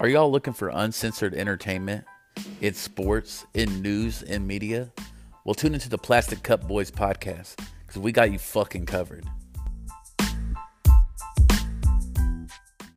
Are y'all looking for uncensored entertainment in sports, in news, in media? Well, tune into the Plastic Cup Boys podcast because we got you fucking covered.